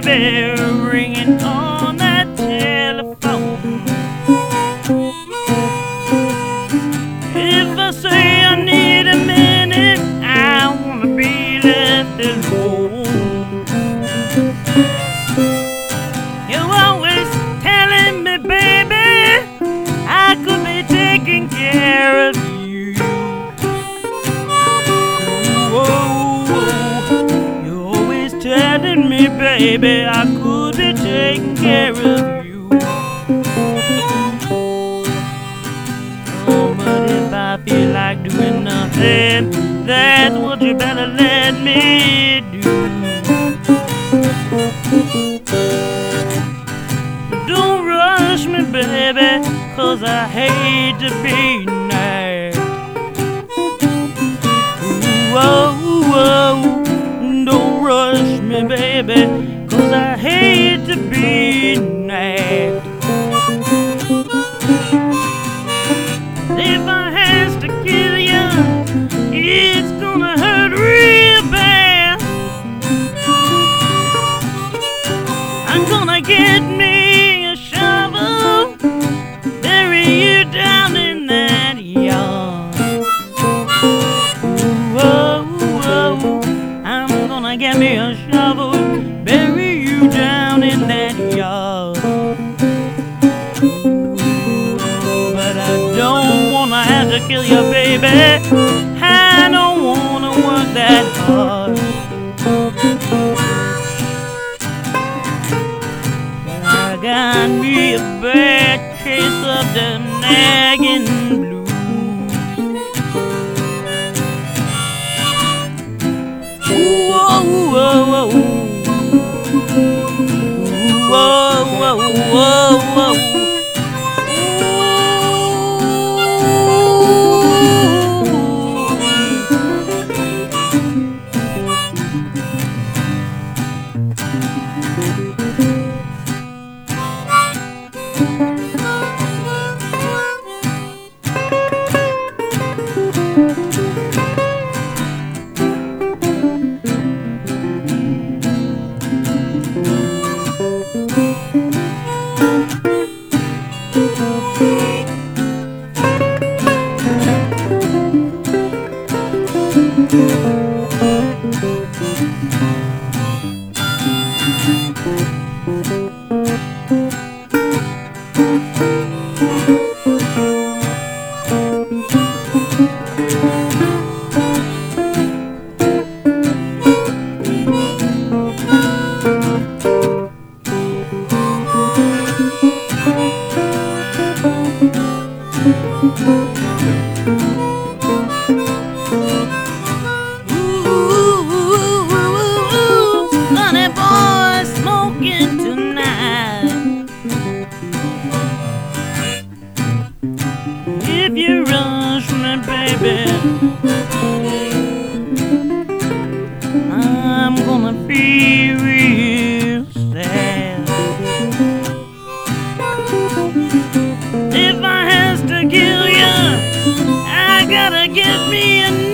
baby, ringing on that telephone. If I say I need a minute, I wanna be left alone. You're always telling me, baby, I could be taking care of you. Baby, I could be taking care of you. Oh, but if I feel like doing nothing, that's what you better let me do. Don't rush me, baby, cause I hate to be nagged. Me, baby, cause I hate to be nagged. If I has to kill you, it's gonna hurt real bad. I'm gonna get me to kill you, baby. I don't wanna work that hard. I got me a bad case of the nagging blues. Whoa, whoa, whoa. Whoa, whoa, whoa, whoa. Honey I'm gonna be real sad. If I has to kill you, I gotta get me a